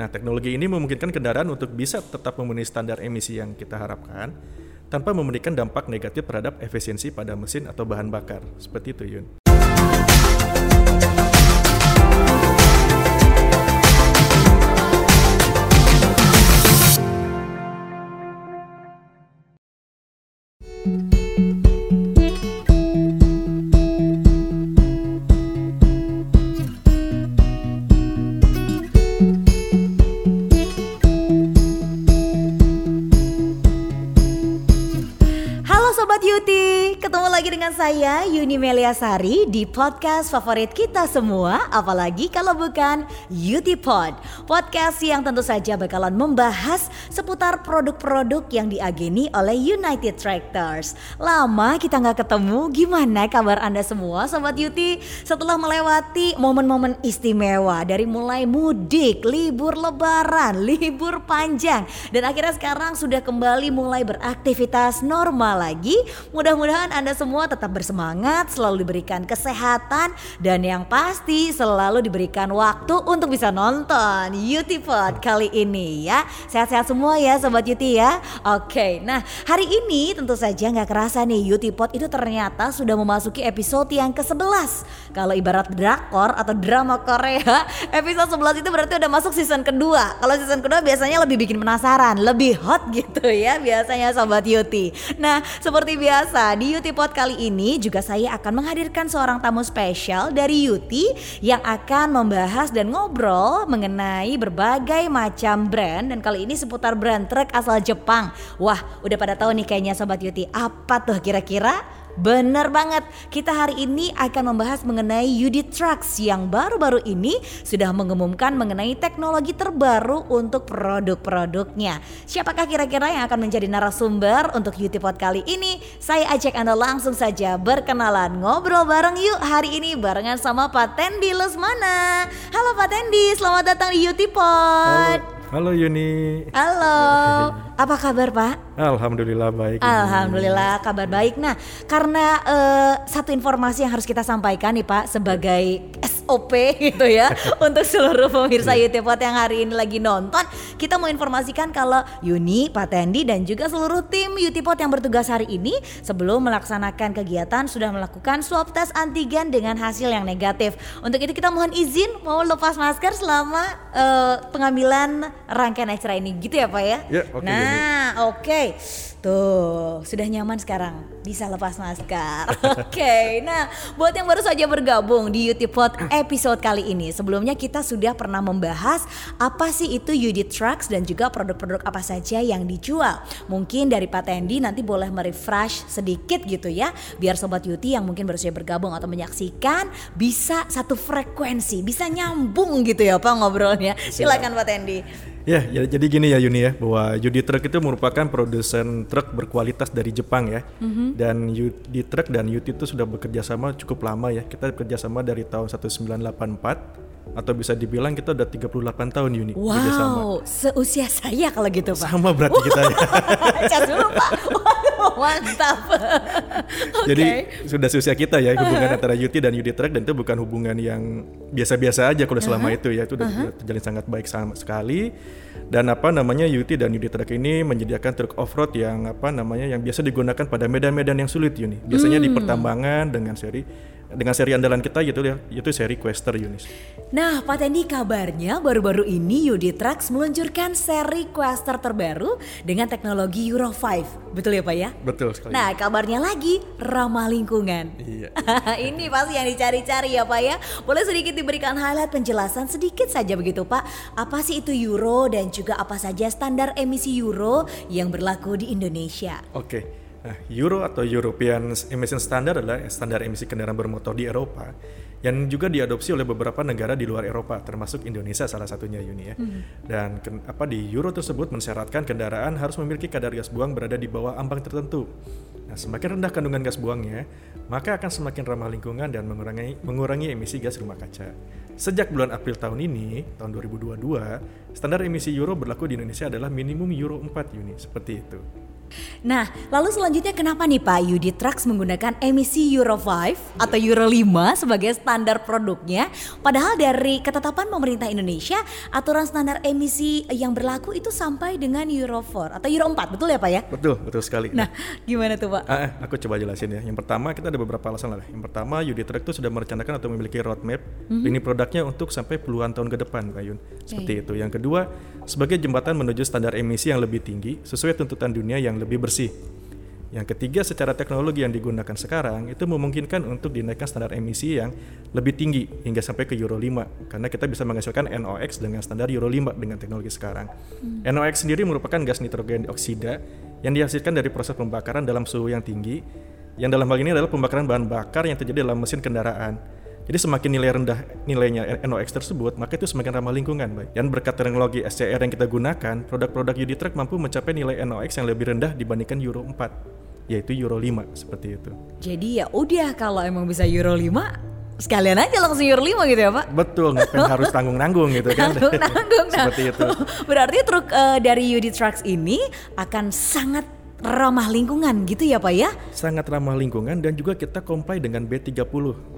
Nah, teknologi ini memungkinkan kendaraan untuk bisa tetap memenuhi standar emisi yang kita harapkan tanpa memberikan dampak negatif terhadap efisiensi pada mesin atau bahan bakar. Seperti itu, Yun. Saya Yuni Meliasari di podcast favorit kita semua Apalagi kalau bukan Yuti Pod Podcast yang tentu saja bakalan membahas seputar produk-produk yang diageni oleh United Tractors Lama kita nggak ketemu, gimana kabar Anda semua Sobat Yuti? Setelah melewati momen-momen istimewa dari mulai mudik, libur lebaran, libur panjang Dan akhirnya sekarang sudah kembali mulai beraktivitas normal lagi. Mudah-mudahan Anda semua tetap bersemangat, selalu diberikan kesehatan dan yang pasti selalu diberikan waktu untuk bisa nonton Pod kali ini ya. Sehat-sehat semua ya Sobat Yuti ya. Oke, nah hari ini tentu saja nggak kerasa nih Pod itu ternyata sudah memasuki episode yang ke-11. Kalau ibarat drakor atau drama Korea, episode 11 itu berarti udah masuk season kedua. Kalau season kedua biasanya lebih bikin penasaran, lebih hot gitu ya biasanya Sobat Yuti. Nah, seperti biasa di Pod kali ini juga saya akan menghadirkan seorang tamu spesial dari Yuti yang akan membahas dan ngobrol mengenai berbagai macam brand dan kali ini seputar brand truk asal Jepang. Wah, udah pada tahu nih kayaknya Sobat Yuti apa tuh kira-kira? Bener banget, kita hari ini akan membahas mengenai Yudi Trucks yang baru-baru ini sudah mengumumkan mengenai teknologi terbaru untuk produk-produknya. Siapakah kira-kira yang akan menjadi narasumber untuk Yudi Pod kali ini? Saya ajak Anda langsung saja berkenalan ngobrol bareng yuk hari ini barengan sama Pak Tendi Lesmana. Halo Pak Tendi, selamat datang di Yudi Pod. Halo, halo Yuni. Halo, apa kabar Pak? Alhamdulillah baik. Alhamdulillah kabar baik. Nah, karena eh, satu informasi yang harus kita sampaikan nih Pak sebagai SOP gitu ya untuk seluruh pemirsa YouTube yang hari ini lagi nonton, kita mau informasikan kalau Yuni, Pak Tendi dan juga seluruh tim YouTube yang bertugas hari ini sebelum melaksanakan kegiatan sudah melakukan swab tes antigen dengan hasil yang negatif. Untuk itu kita mohon izin mau lepas masker selama eh, pengambilan rangkaian acara ini gitu ya Pak ya. Ya, oke, nah, oke. Tuh, sudah nyaman sekarang. Bisa lepas masker. Oke. Nah, buat yang baru saja bergabung di YouTube Pod episode kali ini, sebelumnya kita sudah pernah membahas apa sih itu Yudi Trucks dan juga produk-produk apa saja yang dijual. Mungkin dari Pak Tendi nanti boleh merefresh sedikit gitu ya, biar sobat Yuti yang mungkin baru saja bergabung atau menyaksikan bisa satu frekuensi, bisa nyambung gitu ya Pak ngobrolnya. Silakan Pak Tendi. Ya, ya, jadi gini ya Yuni ya, bahwa Yudi Truck itu merupakan produsen truk berkualitas dari Jepang ya. Dan Yudi Truck dan Yudi itu sudah bekerja sama cukup lama ya. Kita bekerja sama dari tahun 1984 atau bisa dibilang kita udah 38 tahun Yuni bekerja sama. Wow, seusia saya kalau gitu Pak. Sama berarti kita ya. Cas dulu Pak. Mantap. Oke. Jadi sudah seusia kita ya hubungan antara Yuti dan Yudi Truck dan itu bukan hubungan yang biasa-biasa aja kalau selama itu ya itu udah udah terjalin sangat baik sama sekali. Dan apa namanya Yuti dan Yudi Truck ini menyediakan truk off-road yang apa namanya yang biasa digunakan pada medan-medan yang sulit Yuni. Biasanya di pertambangan dengan seri dengan seri andalan kita gitu ya, itu seri Quester Yunis. Nah, Pak Tendi kabarnya baru-baru ini Yudi Trucks meluncurkan seri Quester terbaru dengan teknologi Euro 5. Betul ya Pak ya? Betul sekali. Nah, kabarnya lagi ramah lingkungan. Iya. Ini pasti yang dicari-cari ya Pak ya. Boleh sedikit diberikan highlight penjelasan sedikit saja begitu Pak. Apa sih itu Euro dan juga apa saja standar emisi Euro yang berlaku di Indonesia? Oke. Nah, Euro atau European Emission Standard adalah standar emisi kendaraan bermotor di Eropa yang juga diadopsi oleh beberapa negara di luar Eropa termasuk Indonesia salah satunya Yuni ya. Dan ken- apa di Euro tersebut mensyaratkan kendaraan harus memiliki kadar gas buang berada di bawah ambang tertentu. Nah, semakin rendah kandungan gas buangnya, maka akan semakin ramah lingkungan dan mengurangi mengurangi emisi gas rumah kaca. Sejak bulan April tahun ini, tahun 2022, standar emisi Euro berlaku di Indonesia adalah minimum Euro 4 Yuni, seperti itu. Nah, lalu selanjutnya kenapa nih Pak Yudi Trucks menggunakan emisi Euro 5 atau Euro 5 sebagai standar produknya? Padahal dari ketetapan pemerintah Indonesia, aturan standar emisi yang berlaku itu sampai dengan Euro 4 atau Euro 4, betul ya Pak ya? Betul, betul sekali. Nah, gimana tuh Pak? Ah, eh, aku coba jelasin ya. Yang pertama kita ada beberapa alasan lah. Yang pertama, Yudi Truck itu sudah merencanakan atau memiliki roadmap mm-hmm. ini produknya untuk sampai puluhan tahun ke depan, Pak Yun. Seperti okay. itu. Yang kedua, sebagai jembatan menuju standar emisi yang lebih tinggi sesuai tuntutan dunia yang lebih bersih. Yang ketiga, secara teknologi yang digunakan sekarang itu memungkinkan untuk dinaikkan standar emisi yang lebih tinggi hingga sampai ke Euro 5 karena kita bisa menghasilkan NOx dengan standar Euro 5 dengan teknologi sekarang. Hmm. NOx sendiri merupakan gas nitrogen dioksida yang dihasilkan dari proses pembakaran dalam suhu yang tinggi yang dalam hal ini adalah pembakaran bahan bakar yang terjadi dalam mesin kendaraan. Jadi semakin nilai rendah nilainya NOx tersebut, maka itu semakin ramah lingkungan, baik. Dan berkat teknologi SCR yang kita gunakan, produk-produk UD Truck mampu mencapai nilai NOx yang lebih rendah dibandingkan Euro 4, yaitu Euro 5 seperti itu. Jadi ya udah kalau emang bisa Euro 5, sekalian aja langsung Euro 5 gitu ya Pak? Betul, ngapain harus tanggung-nanggung gitu kan. Tanggung-nanggung. Nah, Seperti itu. Berarti truk uh, dari UD Trucks ini akan sangat ramah lingkungan gitu ya Pak ya? Sangat ramah lingkungan dan juga kita comply dengan B30,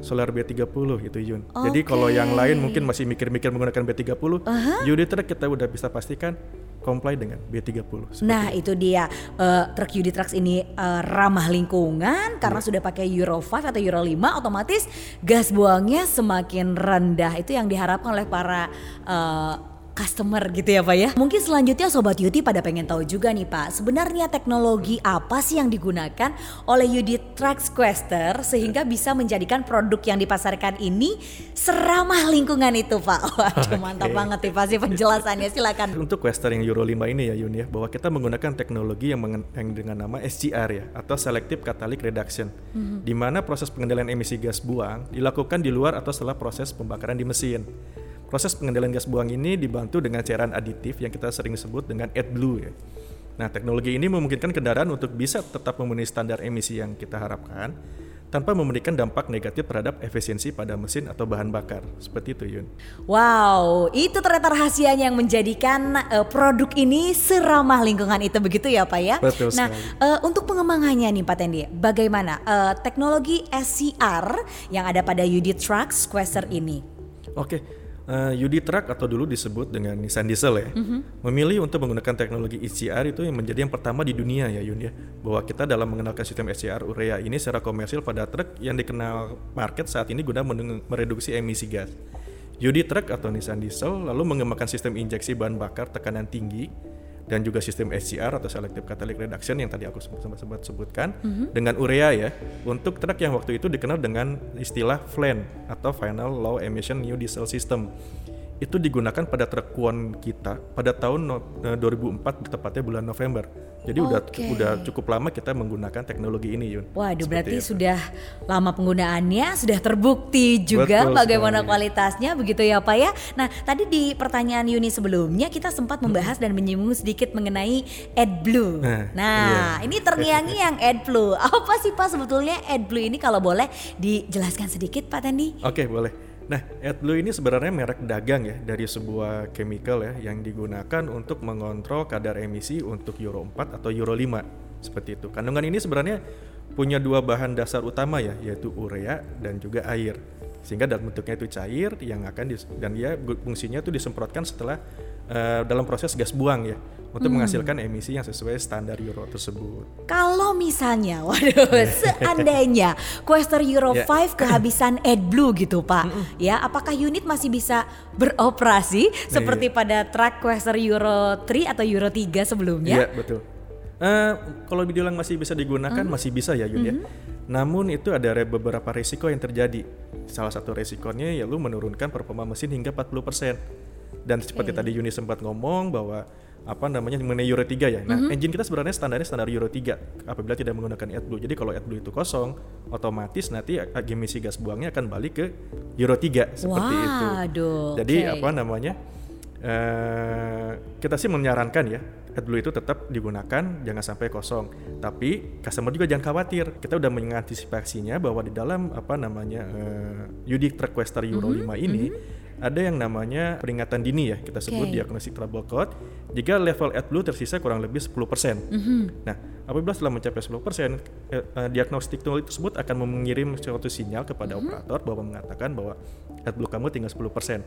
solar B30 itu Yun. Okay. Jadi kalau yang lain mungkin masih mikir-mikir menggunakan B30, uh-huh. Unit Truck kita udah bisa pastikan comply dengan B30. Nah, itu, itu dia uh, truk Trucks ini uh, ramah lingkungan karena yeah. sudah pakai Euro 5 atau Euro 5 otomatis gas buangnya semakin rendah. Itu yang diharapkan oleh para uh, customer gitu ya Pak ya. Mungkin selanjutnya Sobat Yuti pada pengen tahu juga nih Pak, sebenarnya teknologi apa sih yang digunakan oleh Yudi Trax Quester sehingga bisa menjadikan produk yang dipasarkan ini seramah lingkungan itu Pak. Waduh okay. mantap banget nih pasti penjelasannya silakan. Untuk Quester yang Euro 5 ini ya Yun ya, bahwa kita menggunakan teknologi yang, yang dengan nama SCR ya atau Selective Catalytic Reduction. Mm-hmm. Di mana proses pengendalian emisi gas buang dilakukan di luar atau setelah proses pembakaran di mesin. Proses pengendalian gas buang ini dibantu dengan cairan aditif yang kita sering sebut dengan AdBlue ya. Nah, teknologi ini memungkinkan kendaraan untuk bisa tetap memenuhi standar emisi yang kita harapkan tanpa memberikan dampak negatif terhadap efisiensi pada mesin atau bahan bakar. Seperti itu, Yun. Wow, itu ternyata rahasianya yang menjadikan uh, produk ini seramah lingkungan itu begitu ya, Pak ya? Betul Nah, uh, untuk pengembangannya nih Pak Tendi, bagaimana uh, teknologi SCR yang ada pada Yudi Trucks Quester ini? Oke. Okay uh, Yudi Truck atau dulu disebut dengan Nissan Diesel ya, mm-hmm. memilih untuk menggunakan teknologi ECR itu yang menjadi yang pertama di dunia ya Yun ya, bahwa kita dalam mengenalkan sistem ECR urea ini secara komersil pada truk yang dikenal market saat ini guna mereduksi emisi gas. Yudi Truck atau Nissan Diesel lalu mengembangkan sistem injeksi bahan bakar tekanan tinggi dan juga sistem SCR atau Selective Catalytic Reduction yang tadi aku sempat sempat sebutkan mm-hmm. dengan urea ya untuk truk yang waktu itu dikenal dengan istilah FLAN atau Final Low Emission New Diesel System itu digunakan pada Kwon kita pada tahun 2004 eh, tepatnya bulan November. Jadi okay. udah udah cukup lama kita menggunakan teknologi ini Yun. Waduh berarti itu. sudah lama penggunaannya sudah terbukti juga Betul bagaimana sekali. kualitasnya begitu ya Pak ya. Nah tadi di pertanyaan Yuni sebelumnya kita sempat hmm. membahas hmm. dan menyinggung sedikit mengenai AdBlue. Nah, nah iya. ini terngiang-ngiang AdBlue. Apa sih Pak sebetulnya AdBlue ini kalau boleh dijelaskan sedikit Pak Tandi? Oke okay, boleh. Nah, AdBlue ini sebenarnya merek dagang ya dari sebuah chemical ya yang digunakan untuk mengontrol kadar emisi untuk Euro 4 atau Euro 5 seperti itu. Kandungan ini sebenarnya punya dua bahan dasar utama ya yaitu urea dan juga air. Sehingga dalam bentuknya itu cair yang akan dis, dan dia fungsinya itu disemprotkan setelah uh, dalam proses gas buang ya untuk hmm. menghasilkan emisi yang sesuai standar Euro tersebut. Kalau misalnya, waduh, seandainya Quester Euro yeah. 5 kehabisan AdBlue gitu Pak, mm -mm. ya apakah unit masih bisa beroperasi nah, seperti iya. pada truk Quester Euro 3 atau Euro 3 sebelumnya? Iya betul. Uh, kalau dibilang masih bisa digunakan, mm. masih bisa ya Yun mm -hmm. ya. Namun itu ada beberapa resiko yang terjadi. Salah satu resikonya ya lu menurunkan performa mesin hingga 40%. Dan seperti okay. tadi Yuni sempat ngomong bahwa apa namanya mengenai Euro 3 ya. Nah, mm -hmm. engine kita sebenarnya standarnya standar Euro 3 apabila tidak menggunakan AdBlue. Jadi kalau AdBlue itu kosong, otomatis nanti emisi gas buangnya akan balik ke Euro 3 seperti Waduh, itu. Jadi okay. apa namanya? Uh, kita sih menyarankan ya AdBlue itu tetap digunakan jangan sampai kosong tapi customer juga jangan khawatir kita udah mengantisipasinya bahwa di dalam apa namanya uh, Unique Truck Quester Euro mm -hmm. 5 ini mm -hmm ada yang namanya peringatan dini ya, kita sebut Oke. diagnostic trouble code. Jika level AdBlue tersisa kurang lebih 10%. Mhm. Nah, apabila setelah mencapai 10%, eh, eh, diagnostic tool tersebut akan mengirim suatu sinyal kepada Mhm. operator bahwa mengatakan bahwa AdBlue kamu tinggal 10%.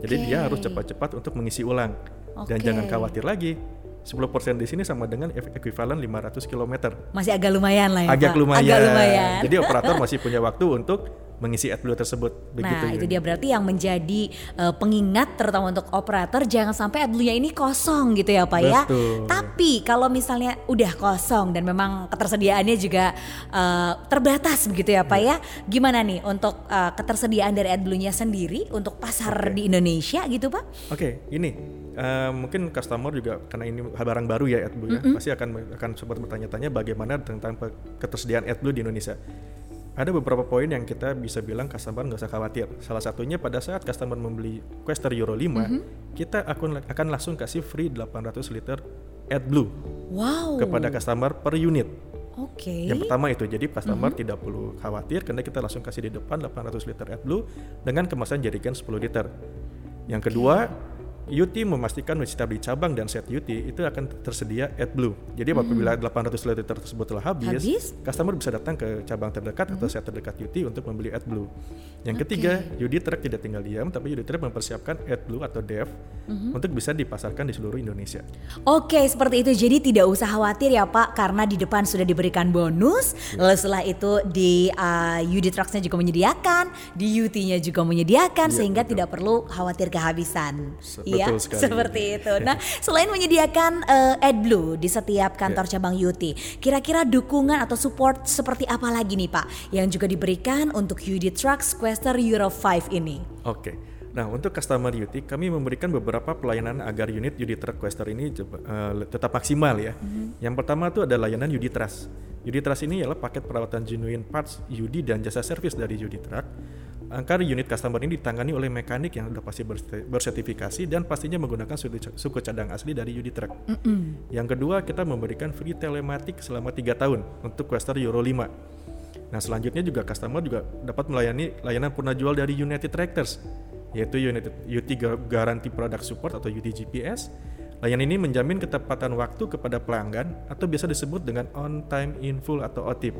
Jadi Oke. dia harus cepat-cepat untuk mengisi ulang. Dan Oke. jangan khawatir lagi. 10% di sini sama dengan ekuivalen 500 km. Masih agak lumayan lah ya Agak Pak. lumayan. Agak lumayan. Jadi operator masih punya waktu untuk mengisi AdBlue tersebut. Begitu Nah, itu dia berarti yang menjadi eh, pengingat terutama untuk operator jangan sampai AdBlue-nya ini kosong gitu ya Pak ya. Betul. Tapi kalau misalnya udah kosong dan memang ketersediaannya juga eh, terbatas begitu ya Pak ya. Gimana nih untuk eh, ketersediaan dari AdBlue-nya sendiri untuk pasar Oke. di Indonesia gitu Pak? Oke, ini eh, mungkin customer juga karena ini barang baru ya AdBlue ya, pasti akan akan sempat bertanya-tanya bagaimana tentang ketersediaan AdBlue di Indonesia. Ada beberapa poin yang kita bisa bilang customer nggak usah khawatir. Salah satunya pada saat customer membeli Quester Euro 5, kita akan akan langsung kasih free 800 liter AdBlue Wow. kepada customer per unit. Oke. Yang pertama itu, jadi customer tidak perlu khawatir karena kita langsung kasih di depan 800 liter AdBlue dengan kemasan jerigen 10 liter. Yang kedua, UT memastikan setiap di cabang dan set UT itu akan tersedia AdBlue. Jadi apabila 800 liter tersebut telah habis, Habis? customer bisa datang ke cabang terdekat atau set terdekat UT untuk membeli AdBlue. Yang ketiga, UD Truck tidak tinggal diam, tapi UD Truck mempersiapkan AdBlue atau DEV untuk bisa dipasarkan di seluruh Indonesia. Oke, seperti itu. Jadi tidak usah khawatir ya Pak, karena di depan sudah diberikan bonus. Lalu setelah itu di uh, UD Trucks-nya juga menyediakan, di UT-nya juga menyediakan, Iya, sehingga betul. tidak perlu khawatir kehabisan. Se- Betul sekali. seperti itu. Nah, selain menyediakan uh, AdBlue di setiap kantor Iya. cabang UT, kira-kira dukungan atau support seperti apa lagi nih Pak, yang juga diberikan untuk UD Trucks Quester Euro 5 ini? Oke. Nah, untuk customer UT, kami memberikan beberapa pelayanan agar unit UD Truck Quester ini eh, tetap maksimal ya. Yang pertama itu ada layanan UD Trust. UD Trust ini adalah paket perawatan genuine parts UD dan jasa servis dari UD Truck. Angkar unit customer ini ditangani oleh mekanik yang sudah pasti berse- bersertifikasi dan pastinya menggunakan suku, cadang asli dari UD Truck. Yang kedua, kita memberikan free telematik selama 3 tahun untuk Quester Euro 5. Nah selanjutnya juga customer juga dapat melayani layanan purna jual dari United Tractors yaitu United UT Guarantee Product Support atau UTGPS. Layanan ini menjamin ketepatan waktu kepada pelanggan atau biasa disebut dengan on time in full atau OTIP.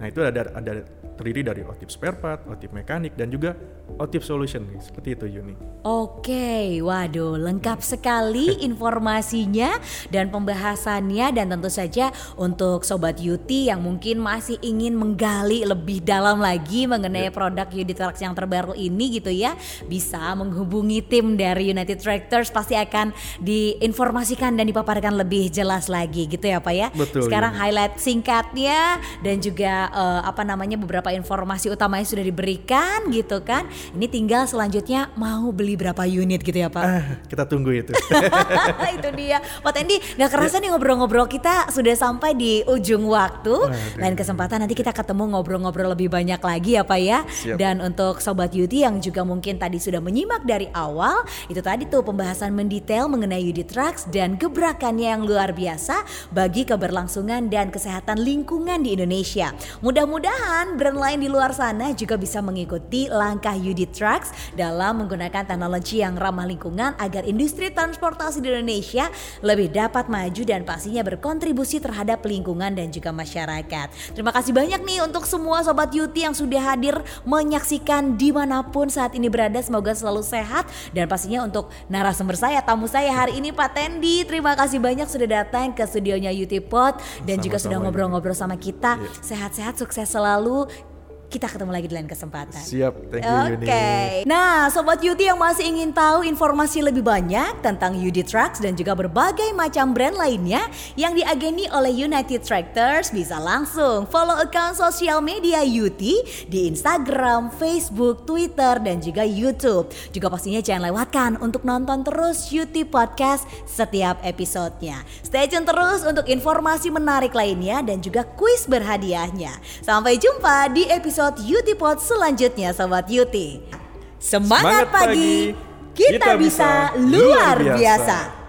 Nah itu ada ada terdiri dari OTIP spare part, OTIP mekanik dan juga OTIP solution seperti itu Yuni. Oke, waduh, lengkap sekali informasinya dan pembahasannya dan tentu saja untuk sobat Yuti yang mungkin masih ingin menggali lebih dalam lagi mengenai produk Yudi Trucks yang terbaru ini gitu ya, bisa menghubungi tim dari United Tractors pasti akan diinformasikan dan dipaparkan lebih jelas lagi gitu ya Pak ya. Betul, Sekarang Yuni. highlight singkatnya dan juga eh, apa namanya beberapa informasi utamanya sudah diberikan gitu kan. Ini tinggal selanjutnya mau beli berapa unit gitu ya Pak. Ah, kita tunggu itu. itu dia. Pak Tendi nggak kerasa nih ngobrol-ngobrol kita sudah sampai di ujung waktu. Waduh. Lain kesempatan nanti kita ketemu ngobrol-ngobrol lebih banyak lagi ya Pak ya. Siap. Dan untuk Sobat Yudi yang juga mungkin tadi sudah menyimak dari awal. Itu tadi tuh pembahasan mendetail mengenai Yudi Trucks dan gebrakannya yang luar biasa bagi keberlangsungan dan kesehatan lingkungan di Indonesia. Mudah-mudahan brand lain di luar sana juga bisa mengikuti langkah Yudi Trucks dalam menggunakan teknologi yang ramah lingkungan agar industri transportasi di Indonesia lebih dapat maju dan pastinya berkontribusi terhadap lingkungan dan juga masyarakat. Terima kasih banyak nih untuk semua Sobat Yuti yang sudah hadir menyaksikan di mana pun saat ini berada. Semoga selalu sehat dan pastinya untuk narasumber saya, tamu saya hari ini Pak Tendi. Terima kasih banyak sudah datang ke studionya Yuti Pod dan juga sudah ngobrol-ngobrol sama kita. Iya. Sehat-sehat, sukses selalu. Kita ketemu lagi di lain kesempatan. Siap, thank you Oke. Yuni. Nah, sobat Yudi yang masih ingin tahu informasi lebih banyak tentang Yudi Trucks dan juga berbagai macam brand lainnya yang diageni oleh United Tractors bisa langsung follow account sosial media Yuti di Instagram, Facebook, Twitter dan juga YouTube. Juga pastinya jangan lewatkan untuk nonton terus Yuti Podcast setiap episodenya. Stay tune terus untuk informasi menarik lainnya dan juga kuis berhadiahnya. Sampai jumpa di episode Yuti Pod selanjutnya Sobat Yuti. Semangat, Semangat pagi, pagi, kita, kita bisa bisa luar luar biasa. biasa.